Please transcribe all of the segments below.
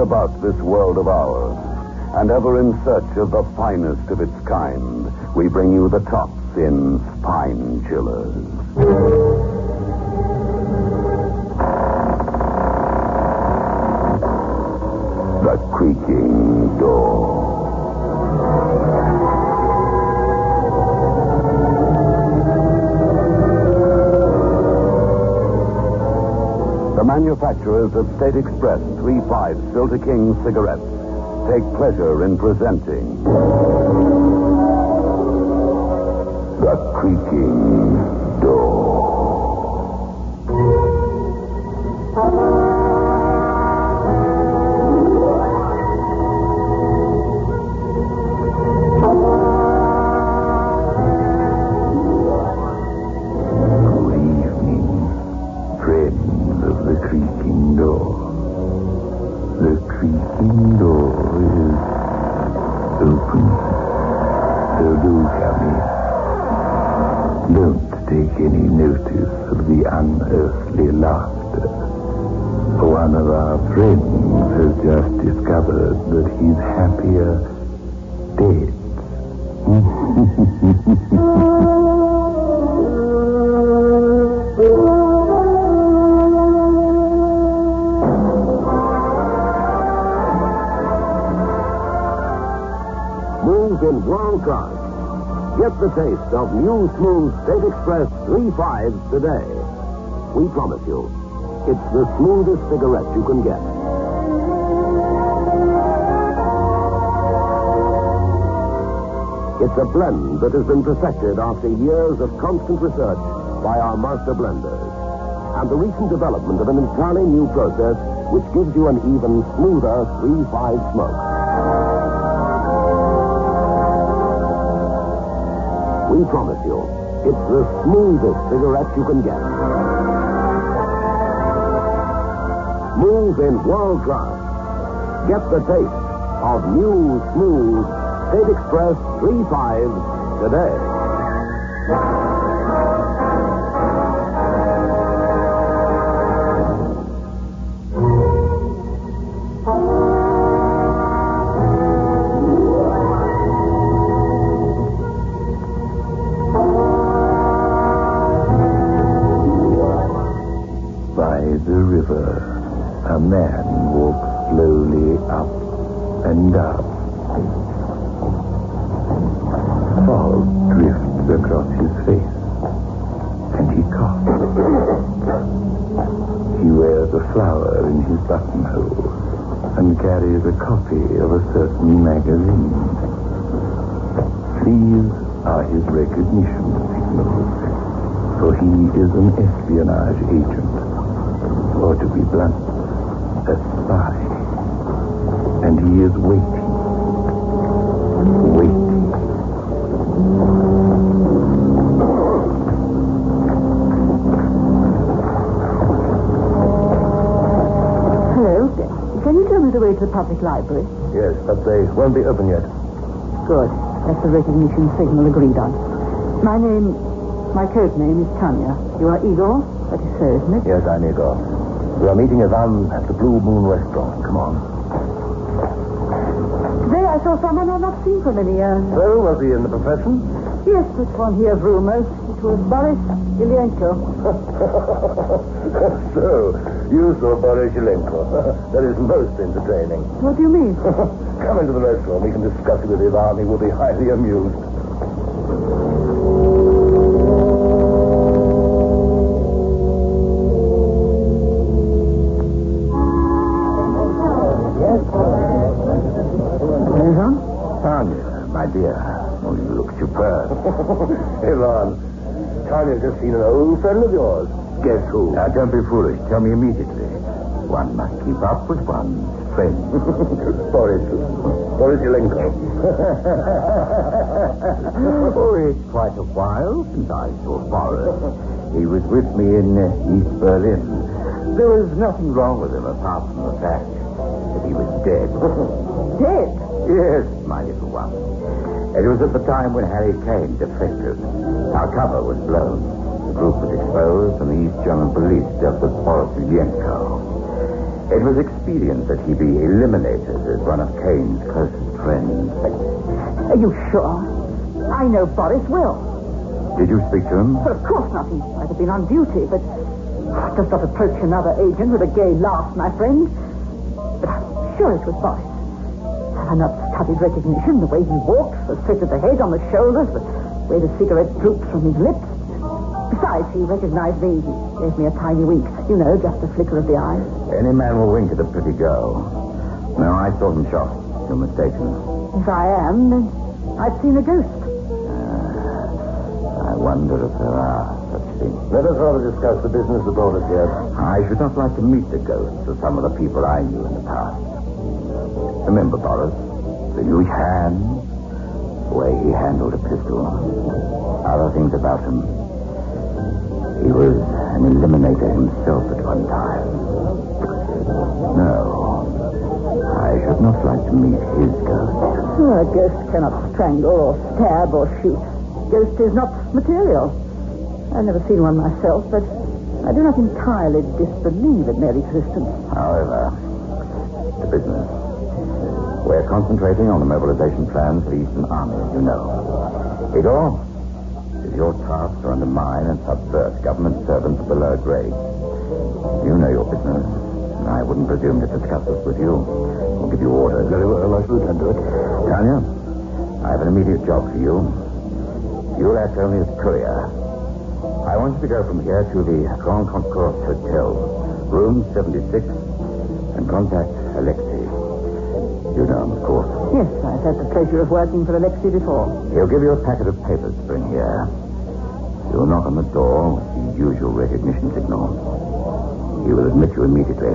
about this world of ours, and ever in search of the finest of its kind, we bring you the tops in spine chillers. The creaking door. The manufacturers of State Express 3-5 Filter King cigarettes take pleasure in presenting The Creaking Get the taste of new smooth State Express 3.5 today. We promise you, it's the smoothest cigarette you can get. It's a blend that has been perfected after years of constant research by our master blenders. And the recent development of an entirely new process which gives you an even smoother 3.5 smoke. We promise you, it's the smoothest cigarette you can get. Smooth in world class. Get the taste of new, smooth State Express 3.5 today. Hello. Can you tell me the way to the public library? Yes, but they won't be open yet. Good. That's the recognition signal agreed on. My name, my code name is Tanya. You are Igor? That is so, isn't it? Yes, I'm Igor. We are meeting Ivan at the Blue Moon Restaurant. Come on. Today I saw someone I've not seen for many years. So, was he in the profession? Yes, but one hears rumors. It was Boris Ilyenko. so, you saw Boris Yelenko. that is most entertaining. What do you mean? Come into the restaurant. We can discuss it with Ivan. He will be highly amused. Yes, sir. Tanya, my dear. Oh, you look superb. Ivan, Tanya's just seen an old friend of yours. Who? Now, don't be foolish. Tell me immediately. One must keep up with one's friends. Boris. Boris Yelenko. oh, it's quite a while since I saw Boris. He was with me in uh, East Berlin. There was nothing wrong with him apart from the fact that he was dead. Dead. Yes, my little one. It was at the time when Harry Kane defected. Our cover was blown. The group was exposed, and the East German police dealt with Boris Yenko. It was expedient that he be eliminated as one of Kane's closest friends. Are you sure? I know Boris well. Did you speak to him? Well, of course not. He might have been on duty, but does not approach another agent with a gay laugh, my friend. But I'm sure it was Boris. Have I not studied recognition? The way he walked, the fit of the head on the shoulders, the way the cigarette drooped from his lips. Besides, he recognized me. He gave me a tiny wink. You know, just a flicker of the eye. Any man will wink at a pretty girl. No, I saw him shot. You're mistaken. If I am, then I've seen a ghost. Ah, I wonder if there are such things. Let us rather discuss the business that brought us here. I should not like to meet the ghosts of some of the people I knew in the past. Remember, Boris, the huge hand, the way he handled a pistol, other things about him. He was an eliminator himself at one time. No, I should not like to meet his ghost. Oh, a ghost cannot strangle or stab or shoot. Ghost is not material. I've never seen one myself, but I do not entirely disbelieve in their existence. However, to business. We're concentrating on the mobilization plans for the Eastern Army, as you know. Igor, if your tasks are undermine and subvert government servants of the lower grade, you know your business, and I wouldn't presume to discuss this with you or give you orders. Very well, I shall attend to it. Tanya, I have an immediate job for you. You'll act only as courier. I want you to go from here to the Grand Concourse Hotel, room 76, and contact Alexei. You know him, of course. Yes, I've had the pleasure of working for Alexei before. He'll give you a packet of papers to bring here. You'll knock on the door with the usual recognition signal. He will admit you immediately.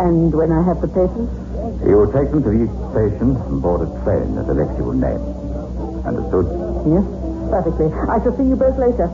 And when I have the papers? He will take them to the station and board a train that Alexei will name. Understood? Yes, perfectly. I shall see you both later.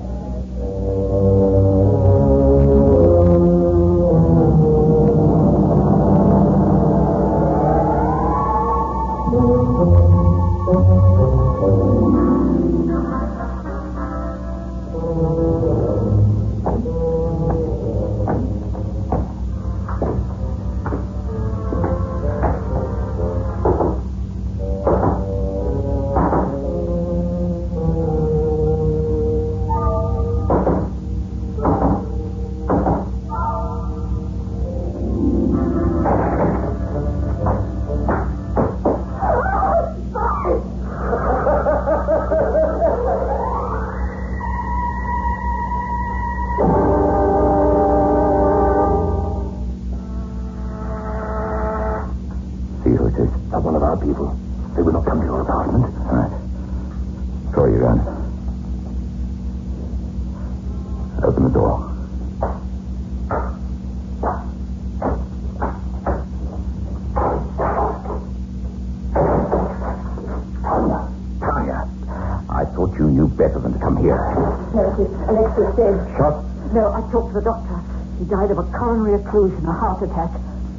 He died of a coronary occlusion, a heart attack.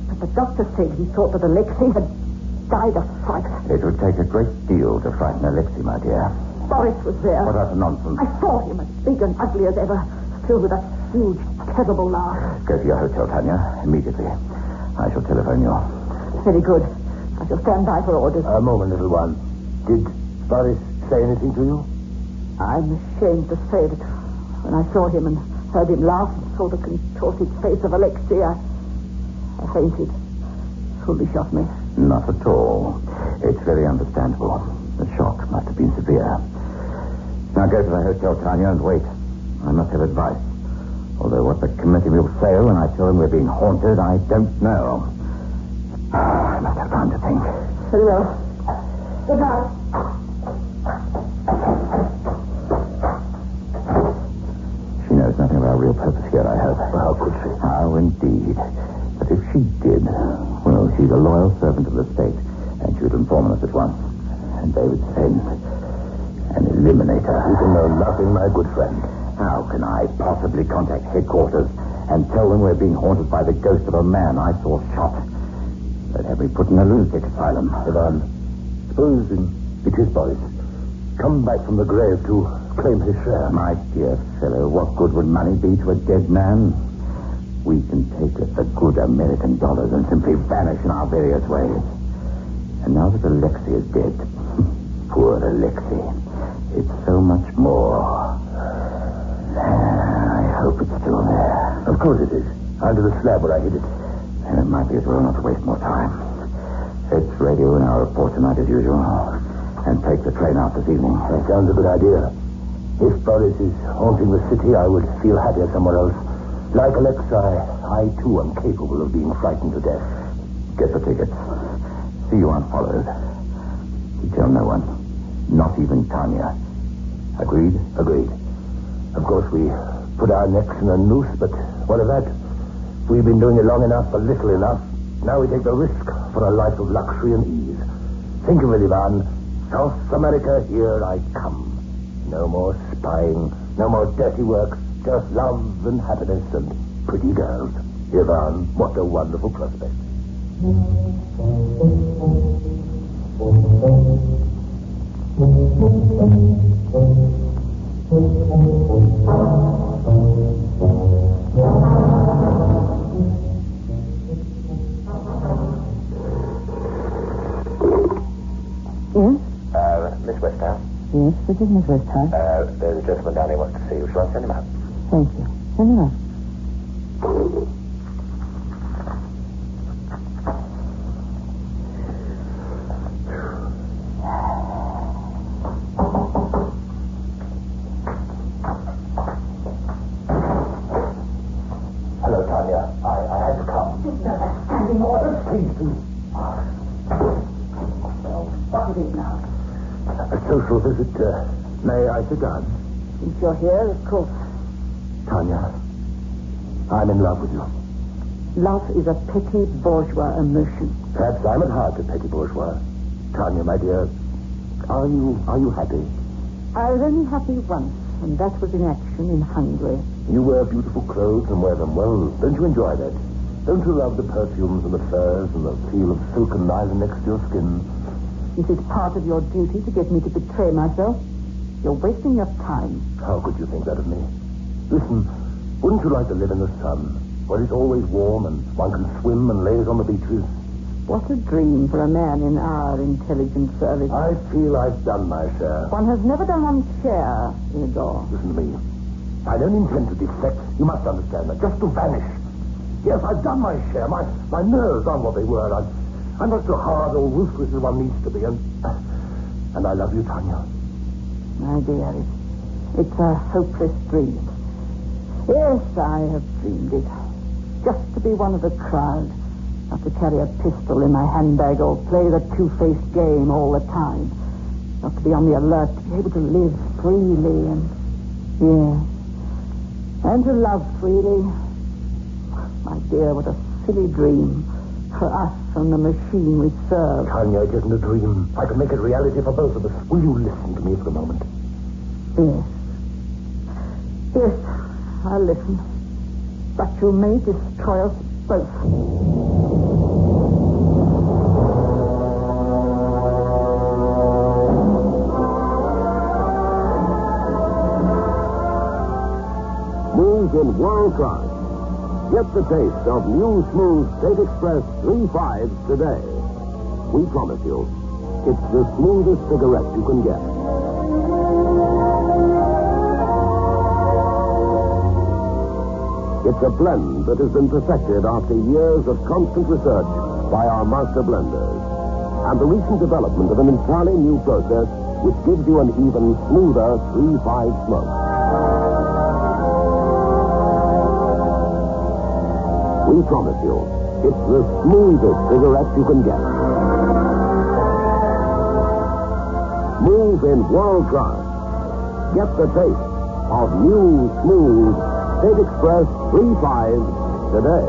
But the doctor said he thought that Alexei had died of fright. It would take a great deal to frighten Alexei, my dear. Boris was there. What utter nonsense. I saw him as big and ugly as ever, still with that huge, terrible laugh. Go to your hotel, Tanya, immediately. I shall telephone you. Very good. I shall stand by for orders. A moment, little one. Did Boris say anything to you? I'm ashamed to say that when I saw him and heard him laugh and saw the contorted face of Alexei. I, fainted. Foolish of me. Not at all. It's very understandable. The shock must have been severe. Now go to the hotel, Tanya, and wait. I must have advice. Although what the committee will say when I tell them we're being haunted, I don't know. Ah, I must have time to think. Very well. Good night. Real purpose here, I hope. How could she? How indeed. But if she did, well, she's a loyal servant of the state, and she would inform us at once. And they would send an eliminator. You can know nothing, my good friend. How can I possibly contact headquarters and tell them we're being haunted by the ghost of a man I saw shot? They'd have me put in a lunatic asylum. Ivan, suppose it is Boris. Come back from the grave to claim his share. My dear fellow, what good would money be to a dead man? we can take it, the good American dollars and simply vanish in our various ways. And now that Alexei is dead, poor Alexei, it's so much more. Ah, I hope it's still there. Of course it is. Under the slab where I hid it. And it might be as well not to waste more time. Let's radio in our report tonight as usual. And take the train out this evening. That sounds a good idea. If Boris is haunting the city, I would feel happier somewhere else. Like Alexei, I too am capable of being frightened to death. Get the tickets. See you aren't followed. You tell no one. Not even Tanya. Agreed? Agreed. Of course, we put our necks in a noose, but what of that? We've been doing it long enough for little enough. Now we take the risk for a life of luxury and ease. Think of it, Ivan. South America, here I come. No more spying, no more dirty work, just love and happiness and pretty girls. Ivan, what a wonderful prospect. Yes? Uh, Miss Westhouse, Yes, this is Miss Westhouse. uh, there's a gentleman down here wants to see you. Shall I send him out? Thank you. Send him up. Hello, Tanya. I, I had to come. Standing orders. Please do. What it is now? A social visit. Uh, may I sit down? Since you're here, of course. Tanya, I'm in love with you. Love is a petty bourgeois emotion. Perhaps I'm at heart a petty bourgeois. Tanya, my dear, are you are you happy? I was only happy once, and that was in action in Hungary. You wear beautiful clothes and wear them well. Don't you enjoy that? Don't you love the perfumes and the furs and the feel of silken nylon next to your skin? Is it part of your duty to get me to betray myself? You're wasting your time. How could you think that of me? Listen, wouldn't you like to live in the sun, where it's always warm and one can swim and laze on the beaches? What a dream for a man in our intelligence service. I feel I've done my share. One has never done one's share, Igor. Listen to me. I don't intend to defect. You must understand that. Just to vanish. Yes, I've done my share. My my nerves aren't what they were. I'm, I'm not so hard or ruthless as one needs to be. And and I love you, Tanya. My dear, it's, it's a hopeless dream. Yes, I have dreamed it. Just to be one of the crowd. Not to carry a pistol in my handbag or play the two-faced game all the time. Not to be on the alert, to be able to live freely and... Yeah. And to love freely. My dear, what a silly dream. For us and the machine we serve. Tanya, it isn't a dream. I can make it reality for both of us. Will you listen to me for a moment? Yes. Yes, I'll listen. But you may destroy us both. In world class. Get the taste of new smooth State Express 3.5s today. We promise you, it's the smoothest cigarette you can get. It's a blend that has been perfected after years of constant research by our master blenders. And the recent development of an entirely new process which gives you an even smoother 3-5 smoke. We promise you, it's the smoothest cigarette you can get. Move in world class. Get the taste of new, smooth State Express 3.5 today.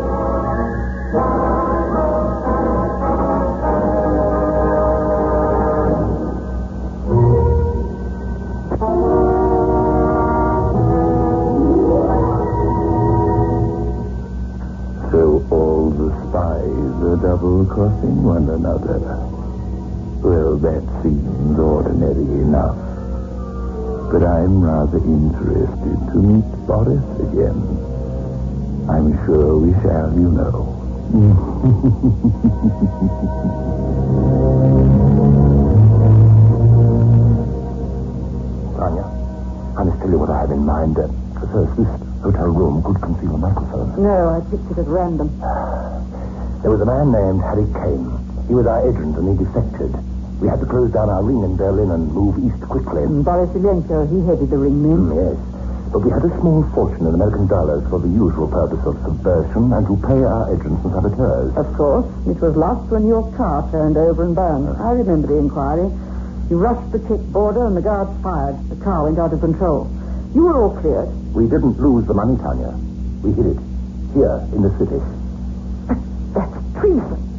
So all the spies are double-crossing one another. Well, that seems ordinary enough. But I'm rather interested to meet Boris again. I'm sure we shall, you know. Tanya, I must tell you what I have in mind. Uh, first, this hotel room could conceal a microphone. No, I picked it at random. There was a man named Harry Kane. He was our agent and he defected. We had to close down our ring in Berlin and move east quickly. And Boris Ilenko, he headed the ring Mm, then. yes. But we had a small fortune in American dollars for the usual purpose of subversion and to pay our agents and saboteurs. Of course, it was lost when your car turned over and burned. I remember the inquiry. You rushed the check border and the guards fired. The car went out of control. You were all cleared. We didn't lose the money, Tanya. We hid it. Here, in the city. That's treason.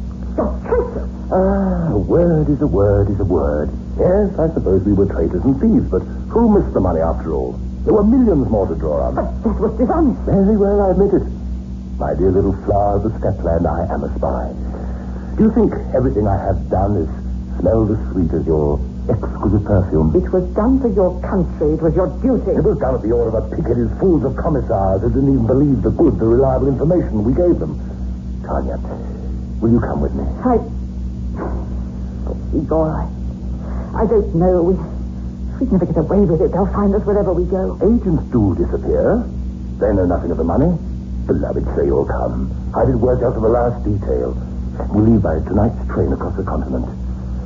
Word is a word is a word. Yes, I suppose we were traitors and thieves, but who missed the money after all? There were millions more to draw on. But that was dishonest. Very well, I admit it. My dear little flower of the stepland, I am a spy. Do you think everything I have done is smelled as sweet as your exquisite perfume? It was done for your country. It was your duty. It was done at the order of a picketed fools of commissars who didn't even believe the good, the reliable information we gave them. Tanya, will you come with me? I... Igor, I... I don't know. We... We'd never get away with it. They'll find us wherever we go. Agents do disappear. They know nothing of the money. Beloved, say you'll come. I did work out to the last detail. We leave by tonight's train across the continent.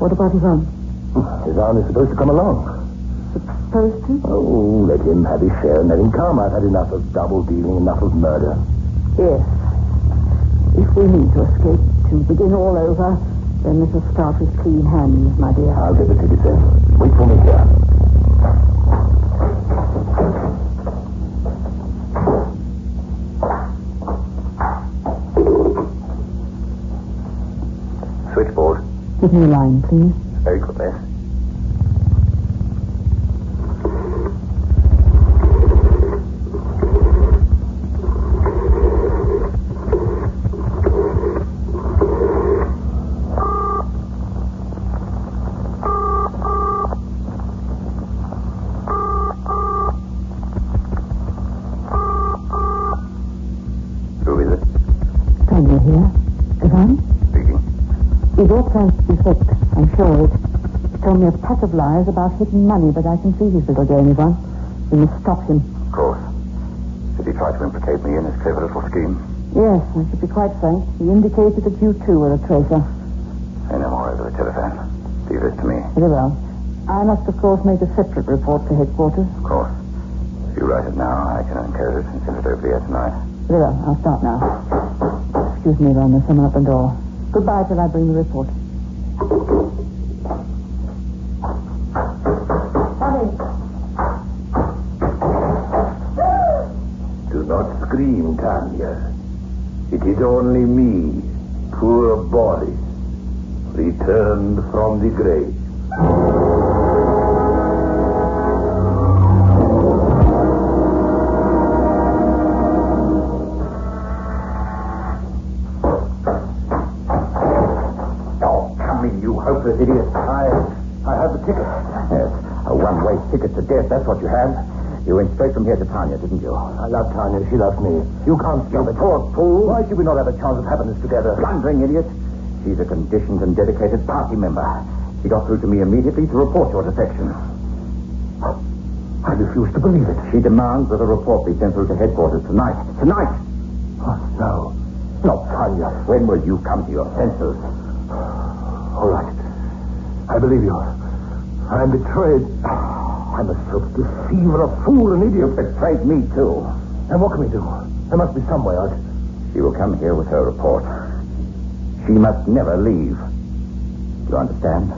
What about Ivan? His aunt is supposed to come along. Supposed to? Oh, let him have his share and let him come. I've had enough of double dealing, enough of murder. Yes. If we need to escape, to begin all over, then let us start with clean hands, my dear. I'll get the tickets in. Wait for me here. Switchboard. Give me a line, please. Very good, miss. Pack of lies about hidden money, but I can see his little game, Ivan. We must stop him. Of course. Did he try to implicate me in his clever little scheme? Yes, I should be quite frank. He indicated that you too were a traitor. Say no more over the telephone. Leave this to me. Very well. I must, of course, make a separate report to headquarters. Of course. If you write it now, I can encode it and send it over here tonight. Very well. I'll start now. Excuse me, Ron. There's someone at the door. Goodbye till I bring the report. Scream, Tanya. It is only me, poor Boris, returned from the grave. Oh, come in, you hopeless idiot. I, I have the ticket. Yes, a one-way ticket to death, that's what you have. You went straight from here to Tanya, didn't you? I love Tanya. She loves me. You can't stop it. Poor fool. Why should we not have a chance of happiness together? Blundering idiot. She's a conditioned and dedicated party member. She got through to me immediately to report your defection. I refuse to believe it. She demands that a report be sent through to headquarters tonight. Tonight! Oh, no. Not Tanya. When will you come to your senses? All right. I believe you. I am betrayed. I'm a self-deceiver, a fool, an idiot. You betrayed me, too. And what can we do? There must be some way out. She will come here with her report. She must never leave. Do you understand?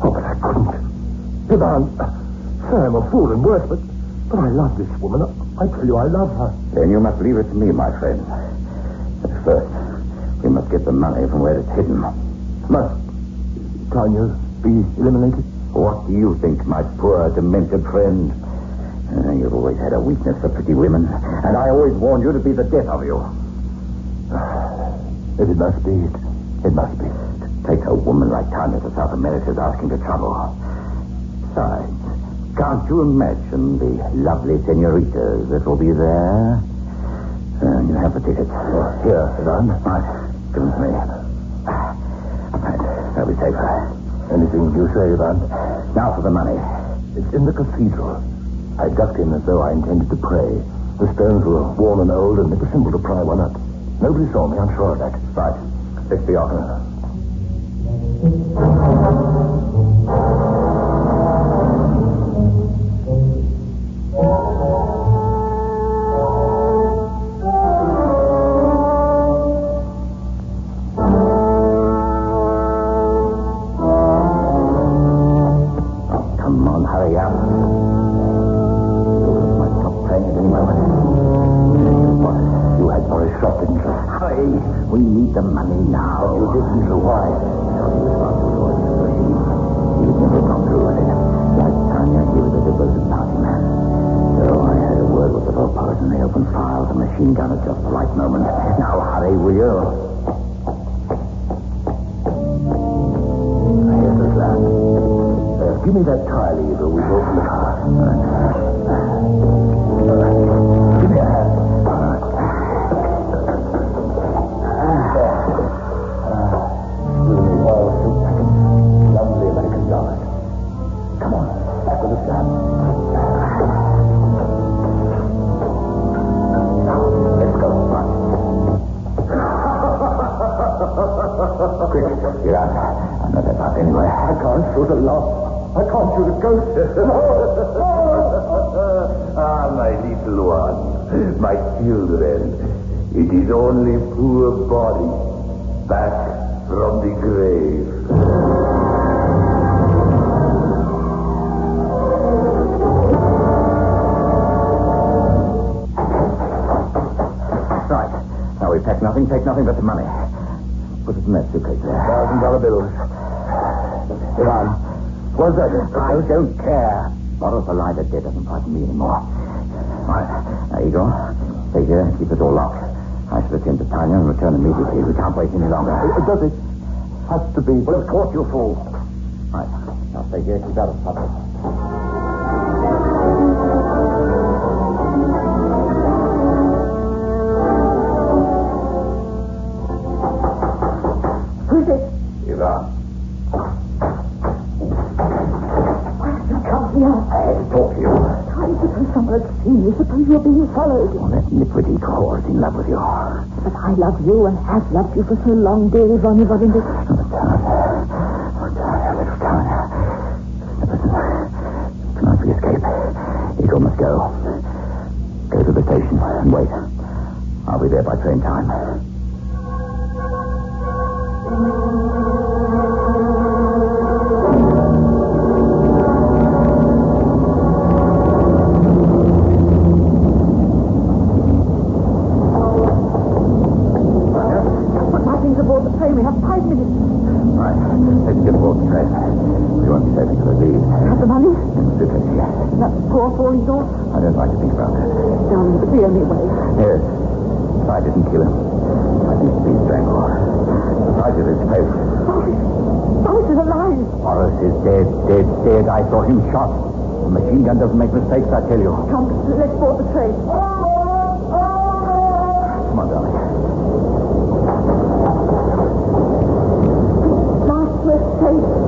Oh, but I couldn't. Ivan, uh, sir, I'm a fool and worse, but, but I love this woman. I tell you, I love her. Then you must leave it to me, my friend. But first, we must get the money from where it's hidden. Must Tanya be eliminated? What do you think, my poor, demented friend? Uh, you've always had a weakness for pretty women, and I always warned you to be the death of you. If it must be, it, it must be. To take a woman like Tanya to South America is asking for trouble. Besides, can't you imagine the lovely senoritas that will be there? Uh, you have the tickets. Here, Ivan. Right. Give them to me. Right. That'll be safer. Anything you say, Ivan? Now for the money. It's in the cathedral. I ducked in as though I intended to pray. The stones were worn and old, and it was simple to pry one up. Nobody saw me, I'm sure of that. Right. Let's be off. I can't shoot a lock. I can't shoot a ghost. ah, my little one, my children. It is only poor body back from the grave. Right. Now we pack nothing, take nothing but the money. Put it in that suitcase there. Thousand dollar bills. Ivan, what's that? I don't care. Boris alive or dead doesn't frighten me anymore. Right. There you go. Stay here and keep the door locked. I shall attend to Tanya and return immediately. We can't wait any longer. It, Does it? Has to be. Well, of course, you fool. Right. Now stay here. Keep out of trouble. Suppose you're being followed. Oh, that nitwitty whore is in love with you. But I love you and have loved you for so long, dear Ivan Ivan. Aboard the train. We have five minutes. Right. Let's get aboard the train. We won't be safe until they leave. Have the money? Suitcase here. That poor falling door. I don't like to think about that. Darling, but the only way. Yes. If I didn't kill him, I think he'd be strangled. The sight of his face. Boris. Boris is alive. Boris is dead, dead, dead. I saw him shot. The machine gun doesn't make mistakes, I tell you. Come, let's board the train. Come on, darling. Last.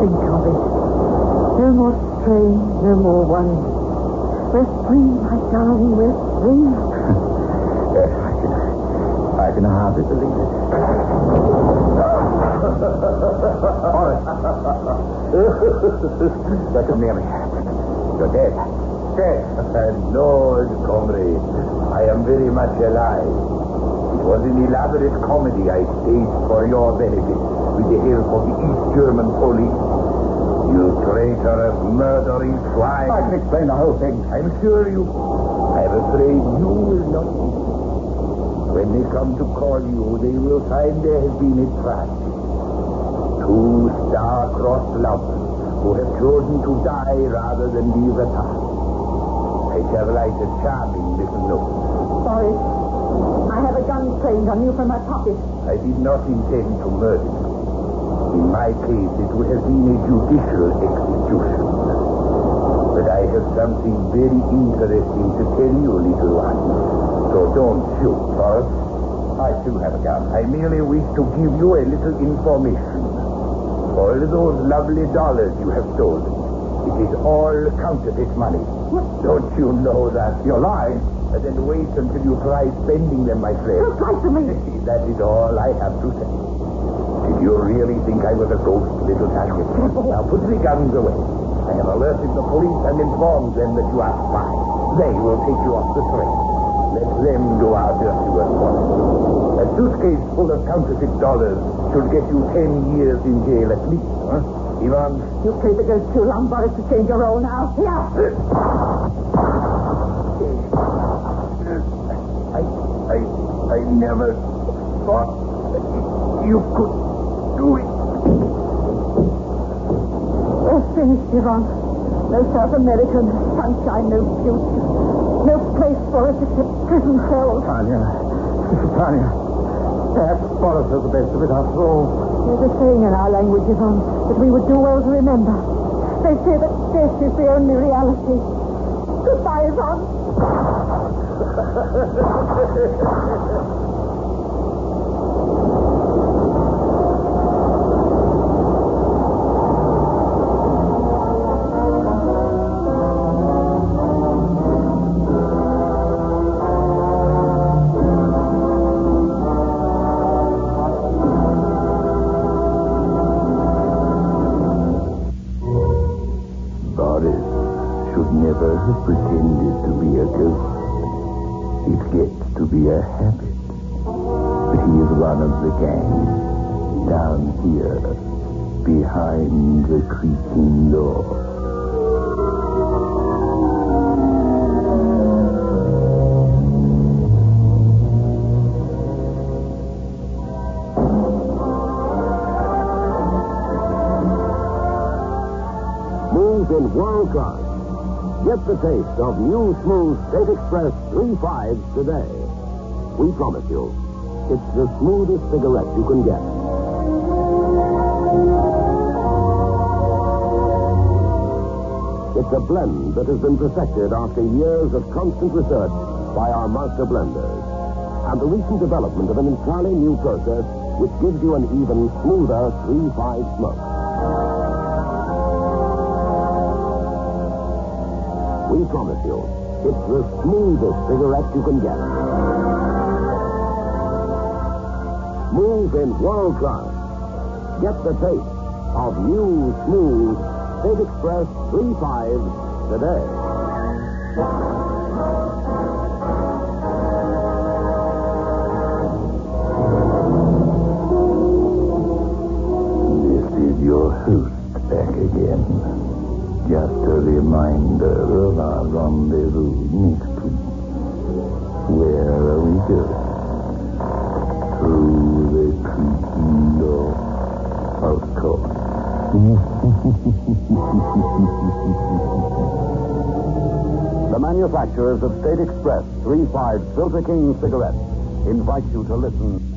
Think of it. No more strain, no more worry. We're free, my darling, we're Yes, I can, I can hardly believe it. Boris. Don't come near me. You're dead. Dead. no, comrade. I am very much alive. It was an elaborate comedy I staged for your benefit with the help of the East German police. You traitorous, murdering swine. I can explain the whole thing. I'm sure you. I'm afraid you will not. be. When they come to call you, they will find there has been a tragedy. Two star-crossed lovers, who have chosen to die rather than leave a task. I shall write a charming little note. Sorry. I have a gun trained on you from my pocket. I did not intend to murder you. In my case, it would have been a judicial execution. But I have something very interesting to tell you, little one. So don't shoot, Forrest. I too have a gun. I merely wish to give you a little information. All those lovely dollars you have stolen, it is all counterfeit money. Don't you know that? You're lying. And then wait until you try spending them, my friend. To me. that is all I have to say. Did you really think I was a ghost, little Tanya? now put the guns away. I have alerted the police and informed them that you are spies. They will take you off the train. Let them do our dirty work for us. A suitcase full of counterfeit dollars should get you ten years in jail at least, huh? Ivan? You played the ghost too long, Boris, to change your role now. Here. I, I, I never thought that you could do it. Finished, Ivan. No South America, no sunshine, no future. No place for us except prison cells. Tanya. Tanya. Perhaps Boris has the best of it after all. There's a saying in our language, Ivan, that we would do well to remember. They say that death is the only reality. Goodbye, Ivan. pretended to be a ghost. It gets to be a habit. But he is one of the gang. Down here, behind the creaking door. Taste of new smooth State Express 3.5s today. We promise you, it's the smoothest cigarette you can get. It's a blend that has been perfected after years of constant research by our master blenders. And the recent development of an entirely new process which gives you an even smoother 3-5 smoke. We promise you, it's the smoothest cigarette you can get. Smooth in world class. Get the taste of new smooth State Express 3.5 today. This is your host back again. Just a reminder of our rendezvous next week. Where are we going? Through the creaking door. Of course. The manufacturers of State Express 3-5 Filter King cigarettes invite you to listen